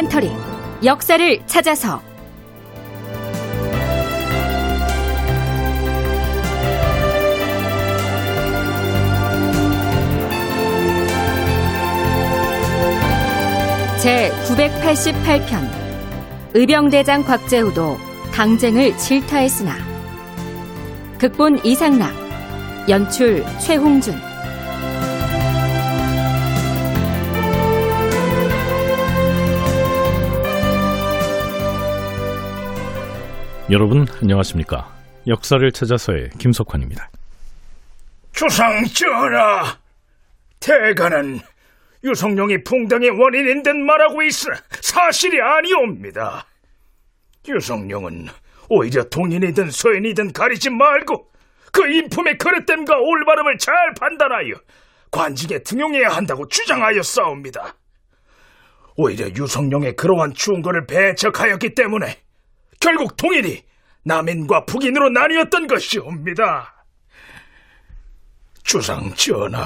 다큐멘터리 역사를 찾아서. 제 988편 의병대장 곽재우도 당쟁을 질타했으나. 극본 이상락 연출 최홍준 여러분 안녕하십니까? 역사를 찾아서의 김석환입니다. 주상 전하, 대가는 유성룡이 풍당의 원인인 듯 말하고 있으나 사실이 아니옵니다. 유성룡은 오히려 동인이든 서인이든 가리지 말고 그 인품의 그릇됨과 올바름을 잘 판단하여 관직에 등용해야 한다고 주장하여 싸웁니다. 오히려 유성룡의 그러한 충고를 배척하였기 때문에 결국 동인이 남인과 북인으로 나뉘었던 것이옵니다. 주상 전하,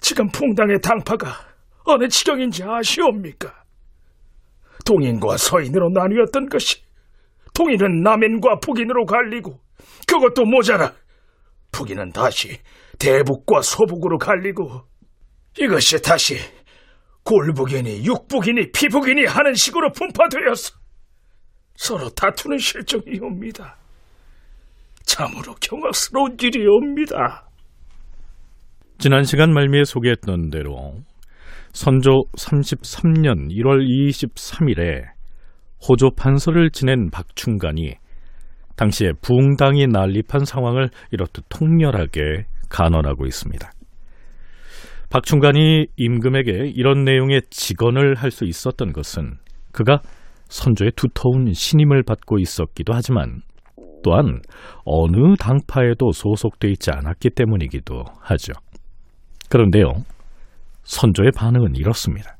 지금 풍당의 당파가 어느 지경인지 아시옵니까? 동인과 서인으로 나뉘었던 것이 동인은 남인과 북인으로 갈리고 그것도 모자라 북인은 다시 대북과 소북으로 갈리고 이것이 다시 골북인이 육북인이 피북인이 하는 식으로 분파되어 서 서로 다투는 실정이옵니다. 참으로 경악스러운 일이옵니다. 지난 시간 말미에 소개했던 대로 선조 33년 1월 23일에 호조 판서를 지낸 박충간이 당시에 부흥당이 난립한 상황을 이렇듯 통렬하게 간언하고 있습니다. 박충간이 임금에게 이런 내용의 직언을 할 수 있었던 것은 그가 선조의 두터운 신임을 받고 있었기도 하지만 또한 어느 당파에도 소속돼 있지 않았기 때문이기도 하죠. 그런데요, 선조의 반응은 이렇습니다.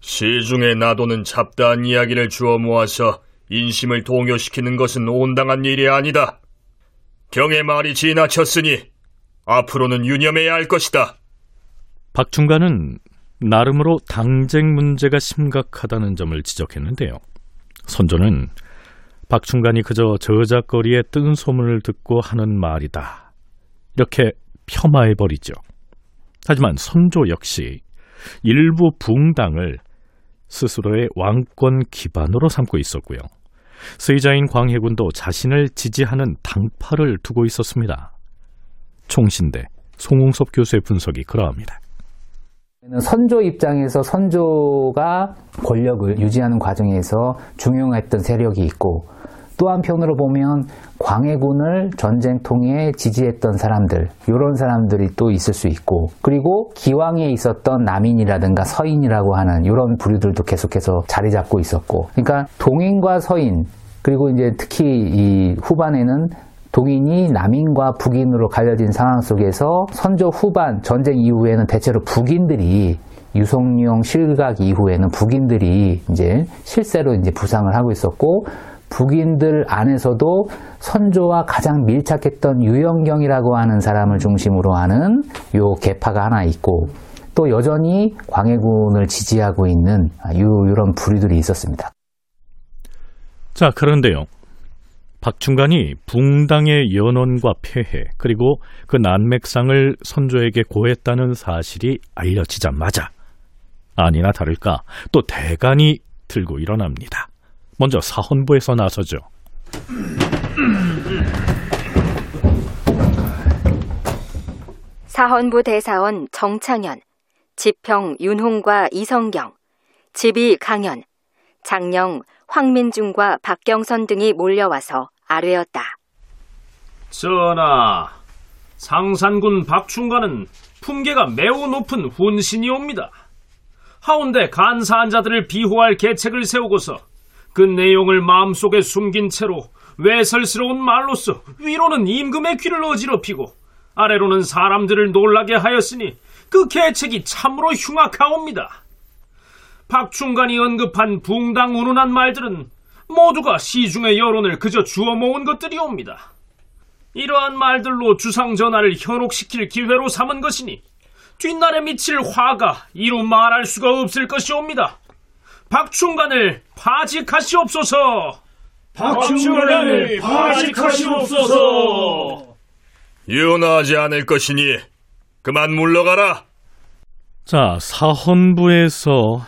시중에 나도는 잡다한 이야기를 주워 모아서 인심을 동요시키는 것은 온당한 일이 아니다. 경의 말이 지나쳤으니 앞으로는 유념해야 할 것이다. 박충관은 나름으로 당쟁 문제가 심각하다는 점을 지적했는데요. 선조는 박충관이 그저 저작거리에 뜬 소문을 듣고 하는 말이다. 이렇게 폄하해버리죠. 하지만 선조 역시 일부 붕당을 스스로의 왕권 기반으로 삼고 있었고요. 세자인 광해군도 자신을 지지하는 당파를 두고 있었습니다. 총신대 송웅섭 교수의 분석이 그러합니다. 선조 입장에서 선조가 권력을 유지하는 과정에서 중용했던 세력이 있고 또 한편으로 보면 광해군을 전쟁통에 지지했던 사람들 이런 사람들이 또 있을 수 있고 그리고 기왕에 있었던 남인이라든가 서인이라고 하는 이런 부류들도 계속해서 자리 잡고 있었고 그러니까 동인과 서인 그리고 이제 특히 이 후반에는 동인이 남인과 북인으로 갈려진 상황 속에서 선조 후반 전쟁 이후에는 대체로 북인들이 유성룡 실각 이후에는 북인들이 이제 실세로 이제 부상을 하고 있었고 북인들 안에서도 선조와 가장 밀착했던 유영경이라고 하는 사람을 중심으로 하는 요 계파가 하나 있고 또 여전히 광해군을 지지하고 있는 이런 부류들이 있었습니다. 자, 그런데요. 박충관이 붕당의 연원과 폐해 그리고 그 난맥상을 선조에게 고했다는 사실이 알려지자마자 아니나 다를까 또 대간이 들고 일어납니다. 먼저 사헌부에서 나서죠. 사헌부 대사원 정창현, 지평 윤홍과 이성경, 지비 강현, 장령 황민중과 박경선 등이 몰려와서 아뢰었다. 전하, 상산군 박충관은 품계가 매우 높은 훈신이옵니다. 하운데 간사한 자들을 비호할 계책을 세우고서 그 내용을 마음속에 숨긴 채로 외설스러운 말로써 위로는 임금의 귀를 어지럽히고 아래로는 사람들을 놀라게 하였으니 그 계책이 참으로 흉악하옵니다. 박충관이 언급한 붕당 운운한 말들은 모두가 시중의 여론을 그저 주워 모은 것들이옵니다. 이러한 말들로 주상 전하를 현혹시킬 기회로 삼은 것이니 뒷날에 미칠 화가 이루 말할 수가 없을 것이옵니다. 박충관을 파직하시옵소서. 박충관을 파직하시옵소서. 유언하지 않을 것이니 그만 물러가라. 자, 사헌부에서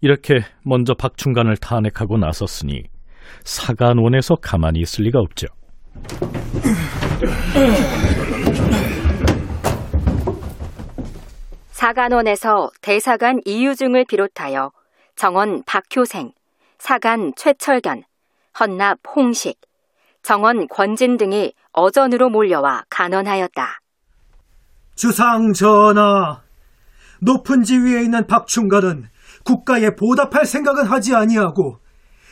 이렇게 먼저 박충관을 탄핵하고 나섰으니 사간원에서 가만히 있을 리가 없죠. 사간원에서 대사관 이유중을 비롯하여 정원 박효생, 사간 최철견, 헌납 홍식, 정원 권진 등이 어전으로 몰려와 간언하였다. 주상 전하, 높은 지위에 있는 박충관은 국가에 보답할 생각은 하지 아니하고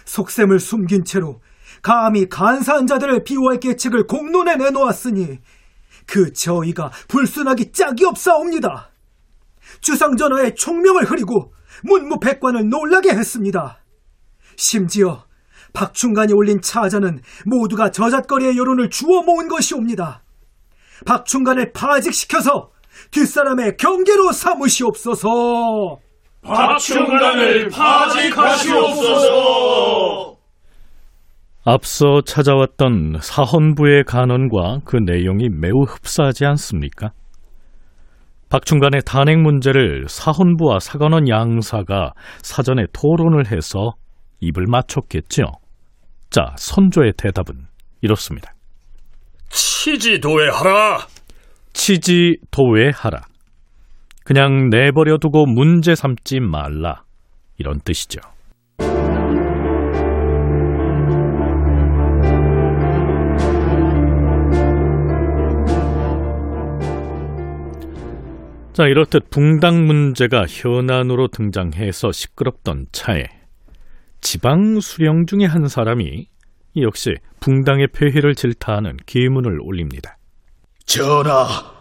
속셈을 숨긴 채로 감히 간사한 자들을 비호할 계책을 공론에 내놓았으니 그 저희가 불순하기 짝이 없사옵니다. 주상 전하의 총명을 흐리고 문무백관을 놀라게 했습니다. 심지어 박충관이 올린 차자는 모두가 저잣거리의 여론을 주워 모은 것이옵니다. 박충관을 파직시켜서 뒷사람의 경계로 삼으시옵소서. 박충관을 파직하시옵소서. 앞서 찾아왔던 사헌부의 간언과 그 내용이 매우 흡사하지 않습니까? 박충관의 탄핵 문제를 사헌부와 사관원 양사가 사전에 토론을 해서 입을 맞췄겠죠. 자, 선조의 대답은 이렇습니다. 치지도외하라. 치지도외하라. 그냥 내버려 두고 문제 삼지 말라. 이런 뜻이죠. 자, 이렇듯 붕당 문제가 현안으로 등장해서 시끄럽던 차에 지방 수령 중의 한 사람이 역시 붕당의 폐해를 질타하는 계문을 올립니다. 전하,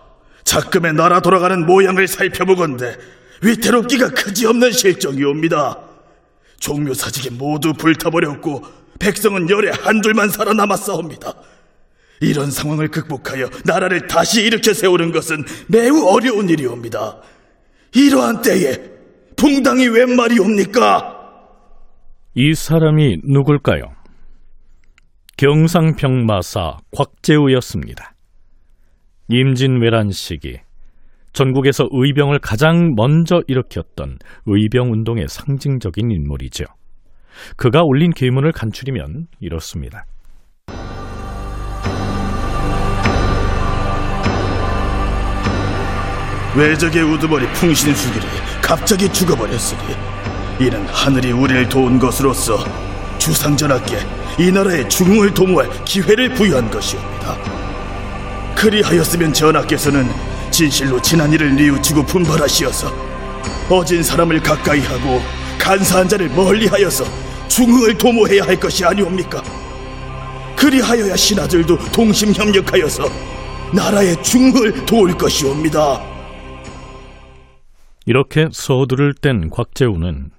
작금에 나라 돌아가는 모양을 살펴보건대 위태롭기가 그지없는 실정이옵니다. 종묘 사직이 모두 불타버렸고 백성은 열에 한둘만 살아남았사옵니다. 이런 상황을 극복하여 나라를 다시 일으켜 세우는 것은 매우 어려운 일이옵니다. 이러한 때에 붕당이 웬 말이옵니까? 이 사람이 누굴까요? 경상병마사 곽재우였습니다. 임진왜란 시기 전국에서 의병을 가장 먼저 일으켰던 의병 운동의 상징적인 인물이죠. 그가 올린 계문을 간추리면 이렇습니다. 외적의 우두머리 풍신수길이 갑자기 죽어버렸으니 이는 하늘이 우리를 도운 것으로서 주상전하께 이 나라의 중흥을 도모할 기회를 부여한 것이옵니다. 그리하였으면 전하께서는 진실로 지난 일을 뉘우치고 분발하시어서 어진 사람을 가까이 하고 간사한 자를 멀리하여서 중흥을 도모해야 할 것이 아니옵니까? 그리하여야 신하들도 동심협력하여서 나라의 중흥을 도울 것이옵니다. 이렇게 서두를 땐 곽재우는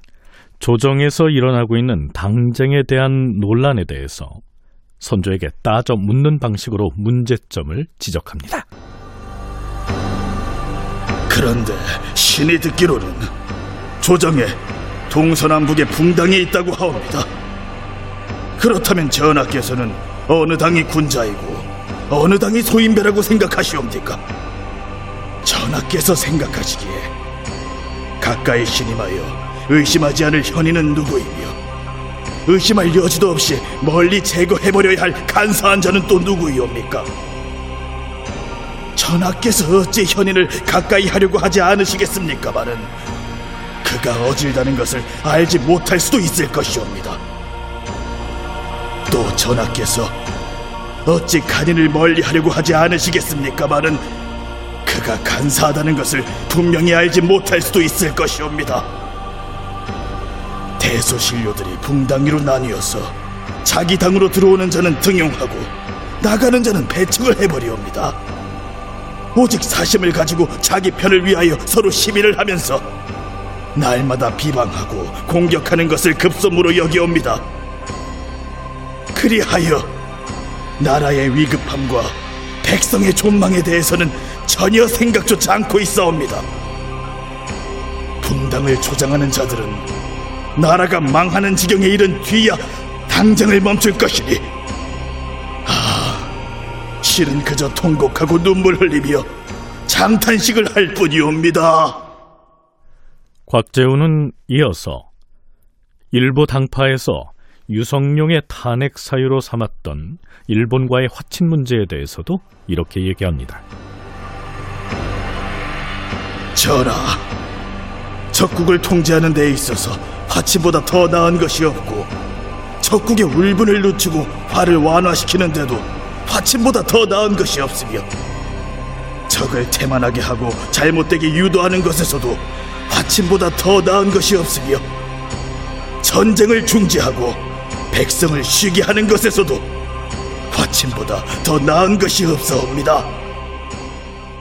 조정에서 일어나고 있는 당쟁에 대한 논란에 대해서 선조에게 따져 묻는 방식으로 문제점을 지적합니다. 그런데 신이 듣기로는 조정에 동서남북에 붕당이 있다고 하옵니다. 그렇다면 전하께서는 어느 당이 군자이고 어느 당이 소인배라고 생각하시옵니까? 전하께서 생각하시기에 가까이 신임하여 의심하지 않을 현인은 누구이며 의심할 여지도 없이 멀리 제거해버려야 할 간사한 자는 또 누구이옵니까? 전하께서 어찌 현인을 가까이 하려고 하지 않으시겠습니까마는 그가 어질다는 것을 알지 못할 수도 있을 것이옵니다. 또 전하께서 어찌 간인을 멀리 하려고 하지 않으시겠습니까마는 그가 간사하다는 것을 분명히 알지 못할 수도 있을 것이옵니다. 대소신료들이 붕당위로 나뉘어서 자기 당으로 들어오는 자는 등용하고 나가는 자는 배척을 해버리옵니다. 오직 사심을 가지고 자기 편을 위하여 서로 시비를 하면서 날마다 비방하고 공격하는 것을 급선무로 여기옵니다. 그리하여 나라의 위급함과 백성의 존망에 대해서는 전혀 생각조차 않고 있사옵니다. 정당을 조장하는 자들은 나라가 망하는 지경에 이른 뒤야 당장을 멈출 것이니 아 실은 그저 통곡하고 눈물 흘리며 장탄식을 할 뿐이옵니다. 곽재우는 이어서 일부 당파에서 유성룡의 탄핵 사유로 삼았던 일본과의 화친 문제에 대해서도 이렇게 얘기합니다. 전하, 적국을 통제하는 데 있어서 화친보다 더 나은 것이 없고 적국의 울분을 늦추고 화를 완화시키는데도 화친보다 더 나은 것이 없으며 적을 태만하게 하고 잘못되게 유도하는 것에서도 화친보다 더 나은 것이 없으며 전쟁을 중지하고 백성을 쉬게 하는 것에서도 화친보다 더 나은 것이 없사옵니다.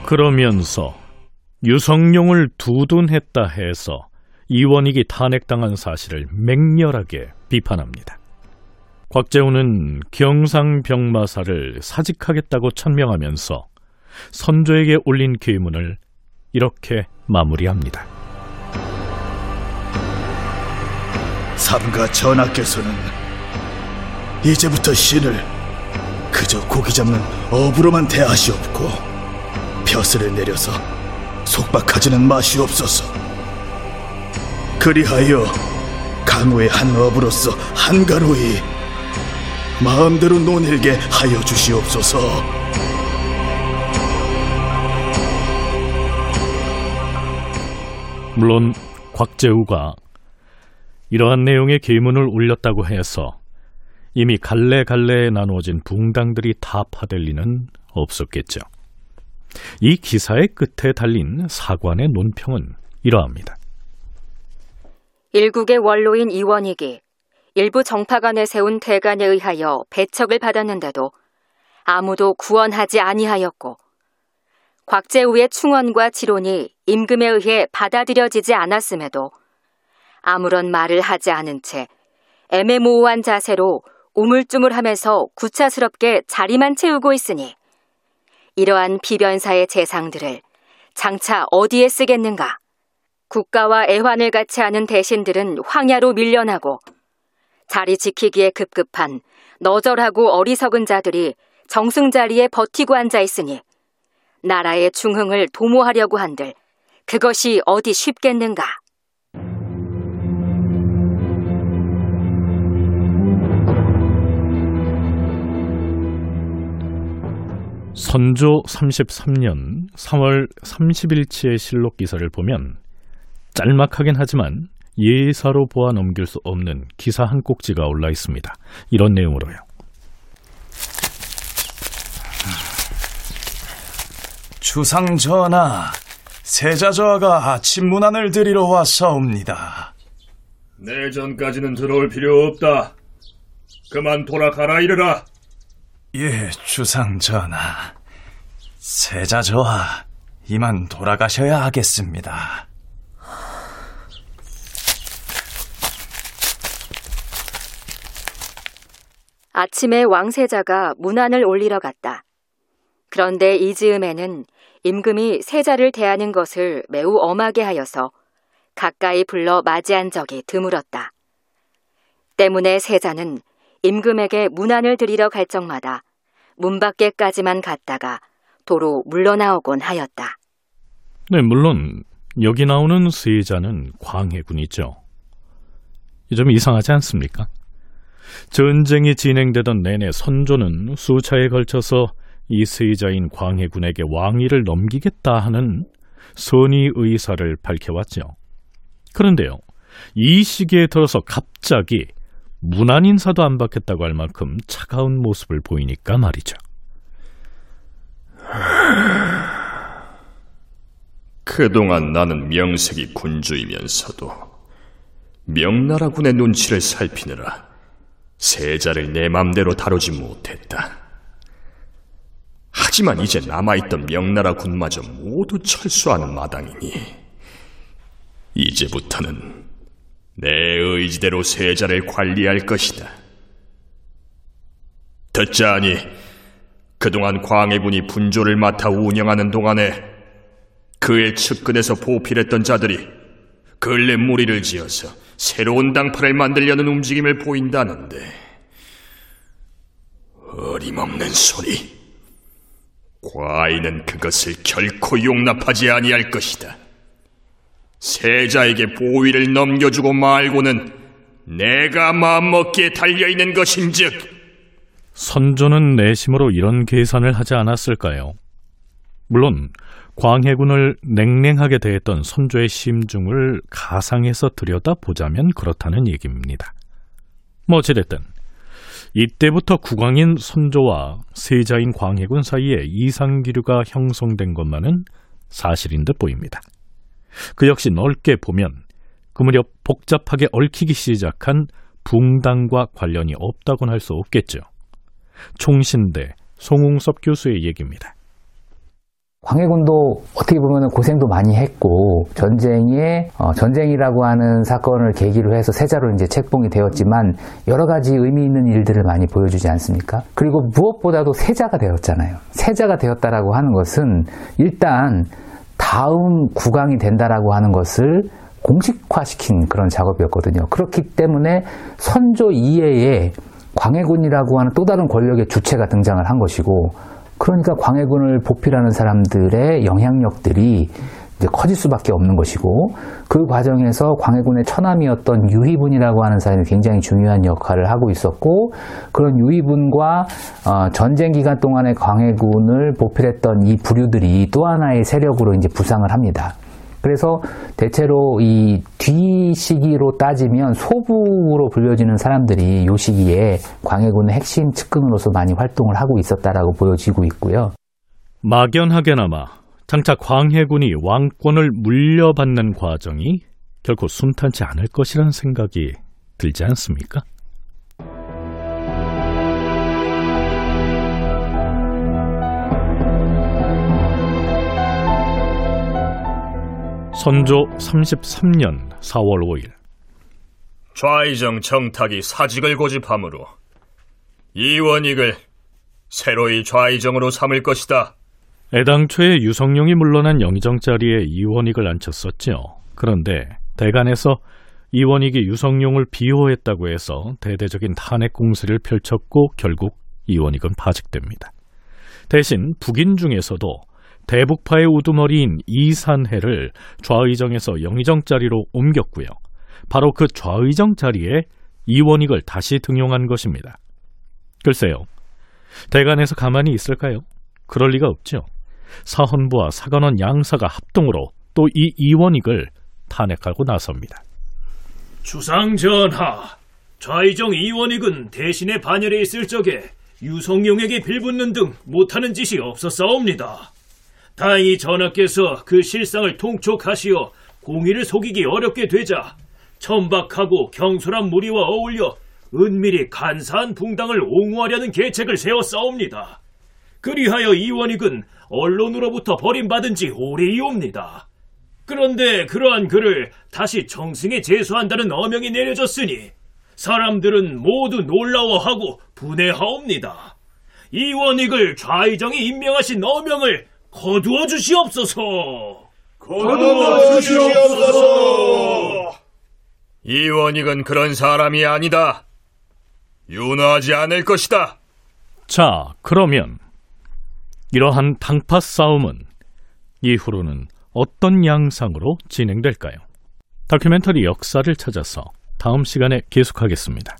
그러면서 유성룡을 두둔했다 해서 이원익이 탄핵당한 사실을 맹렬하게 비판합니다. 곽재우는 경상병마사를 사직하겠다고 천명하면서 선조에게 올린 계문을 이렇게 마무리합니다. 삼가 전하께서는 이제부터 신을 그저 고기 잡는 어부로만 대하시옵고 벼슬을 내려서 속박하지는 마시옵소서. 그리하여 강호의 한 어부로서 한가로이 마음대로 논일게 하여 주시옵소서. 물론 곽재우가 이러한 내용의 계문을 올렸다고 해서 이미 갈래갈래에 나누어진 붕당들이 다 파될 리는 없었겠죠. 이 기사의 끝에 달린 사관의 논평은 이러합니다. 일국의 원로인 이원익이 일부 정파가 내세운 대간에 의하여 배척을 받았는데도 아무도 구원하지 아니하였고 곽재우의 충언과 지론이 임금에 의해 받아들여지지 않았음에도 아무런 말을 하지 않은 채 애매모호한 자세로 우물쭈물하면서 구차스럽게 자리만 채우고 있으니 이러한 비변사의 재상들을 장차 어디에 쓰겠는가? 국가와 애환을 같이 하는 대신들은 황야로 밀려나고 자리 지키기에 급급한 너절하고 어리석은 자들이 정승 자리에 버티고 앉아 있으니 나라의 중흥을 도모하려고 한들 그것이 어디 쉽겠는가? 선조 33년 3월 30일치의 실록 기사를 보면 짤막하긴 하지만 예사로 보아 넘길 수 없는 기사 한 꼭지가 올라 있습니다. 이런 내용으로요. 주상 전하, 세자 저하가 아침 문안을 드리러 왔사옵니다. 내전까지는 들어올 필요 없다. 그만 돌아가라 이르라. 예, 주상 전하. 세자 저하, 이만 돌아가셔야 하겠습니다. 아침에 왕세자가 문안을 올리러 갔다. 그런데 이 즈음에는 임금이 세자를 대하는 것을 매우 엄하게 하여서 가까이 불러 맞이한 적이 드물었다. 때문에 세자는 임금에게 문안을 드리러 갈 적마다 문 밖에까지만 갔다가 도로 물러나오곤 하였다. 네, 물론 여기 나오는 세자는 광해군이죠. 이점 이상하지 않습니까? 전쟁이 진행되던 내내 선조는 수차에 걸쳐서 이 세자인 광해군에게 왕위를 넘기겠다 하는 선의 의사를 밝혀왔죠. 그런데요, 이 시기에 들어서 갑자기 문안 인사도 안 받겠다고 할 만큼 차가운 모습을 보이니까 말이죠. 그동안 나는 명색이 군주이면서도 명나라군의 눈치를 살피느라 세자를 내 맘대로 다루지 못했다. 하지만 이제 남아있던 명나라 군마저 모두 철수하는 마당이니 이제부터는 내 의지대로 세자를 관리할 것이다. 듣자하니 그동안 광해군이 분조를 맡아 운영하는 동안에 그의 측근에서 보필했던 자들이 근래 무리를 지어서 새로운 당파를 만들려는 움직임을 보인다는데 어림없는 소리. 과인은 그것을 결코 용납하지 아니할 것이다. 세자에게 보위를 넘겨주고 말고는 내가 마음먹기에 달려있는 것인즉 선조는 내심으로 이런 계산을 하지 않았을까요? 물론 광해군을 냉랭하게 대했던 선조의 심중을 가상해서 들여다보자면 그렇다는 얘기입니다. 뭐 어찌됐든 이때부터 국왕인 선조와 세자인 광해군 사이에 이상기류가 형성된 것만은 사실인 듯 보입니다. 그 역시 넓게 보면 그 무렵 복잡하게 얽히기 시작한 붕당과 관련이 없다곤 할 수 없겠죠. 총신대 송웅섭 교수의 얘기입니다. 광해군도 어떻게 보면 고생도 많이 했고 전쟁에 어, 전쟁이라고 하는 사건을 계기로 해서 세자로 이제 책봉이 되었지만 여러 가지 의미 있는 일들을 많이 보여주지 않습니까? 그리고 무엇보다도 세자가 되었잖아요. 세자가 되었다라고 하는 것은 일단 다음 국왕이 된다라고 하는 것을 공식화시킨 그런 작업이었거든요. 그렇기 때문에 선조 이외에 광해군이라고 하는 또 다른 권력의 주체가 등장을 한 것이고 그러니까 광해군을 보필하는 사람들의 영향력들이 이제 커질 수밖에 없는 것이고 그 과정에서 광해군의 처남이었던 유희분이라고 하는 사람이 굉장히 중요한 역할을 하고 있었고 그런 유희분과 어, 전쟁 기간 동안에 광해군을 보필했던 이 부류들이 또 하나의 세력으로 이제 부상을 합니다. 그래서 대체로 이 뒤 시기로 따지면 소부로 불려지는 사람들이 요 시기에 광해군의 핵심 측근으로서 많이 활동을 하고 있었다라고 보여지고 있고요. 막연하게나마 장차 광해군이 왕권을 물려받는 과정이 결코 순탄치 않을 것이라는 생각이 들지 않습니까? 선조 33년 4월 5일 좌의정 정탁이 사직을 고집하므로 이원익을 새로이 좌의정으로 삼을 것이다. 애당초에 유성룡이 물러난 영의정 자리에 이원익을 앉혔었죠. 그런데 대간에서 이원익이 유성룡을 비호했다고 해서 대대적인 탄핵 공세를 펼쳤고 결국 이원익은 파직됩니다. 대신 북인 중에서도 대북파의 우두머리인 이산해를 좌의정에서 영의정 자리로 옮겼고요. 바로 그 좌의정 자리에 이원익을 다시 등용한 것입니다. 글쎄요. 대간에서 가만히 있을까요? 그럴 리가 없죠. 사헌부와 사관원 양사가 합동으로 또 이 이원익을 탄핵하고 나섭니다. 주상 전하, 좌의정 이원익은 대신에 반열에 있을 적에 유성룡에게 빌붙는 등 못하는 짓이 없었사옵니다. 다행히 전하께서 그 실상을 통촉하시어 공의를 속이기 어렵게 되자 천박하고 경솔한 무리와 어울려 은밀히 간사한 붕당을 옹호하려는 계책을 세웠사옵니다. 그리하여 이원익은 언론으로부터 버림받은 지 오래이옵니다. 그런데 그러한 그를 다시 정승에 제수한다는 어명이 내려졌으니 사람들은 모두 놀라워하고 분해하옵니다. 이원익을 좌의정이 임명하신 어명을 거두어 주시옵소서. 거두어 주시옵소서. 이원익은 그런 사람이 아니다. 윤화하지 않을 것이다. 자, 그러면 이러한 당파 싸움은 이후로는 어떤 양상으로 진행될까요? 다큐멘터리 역사를 찾아서 다음 시간에 계속하겠습니다.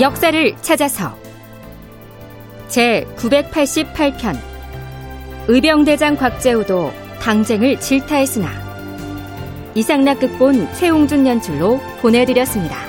역사를 찾아서 제 988편 의병대장 곽재우도 당쟁을 질타했으나 이상락 극본 최홍준 연출로 보내드렸습니다.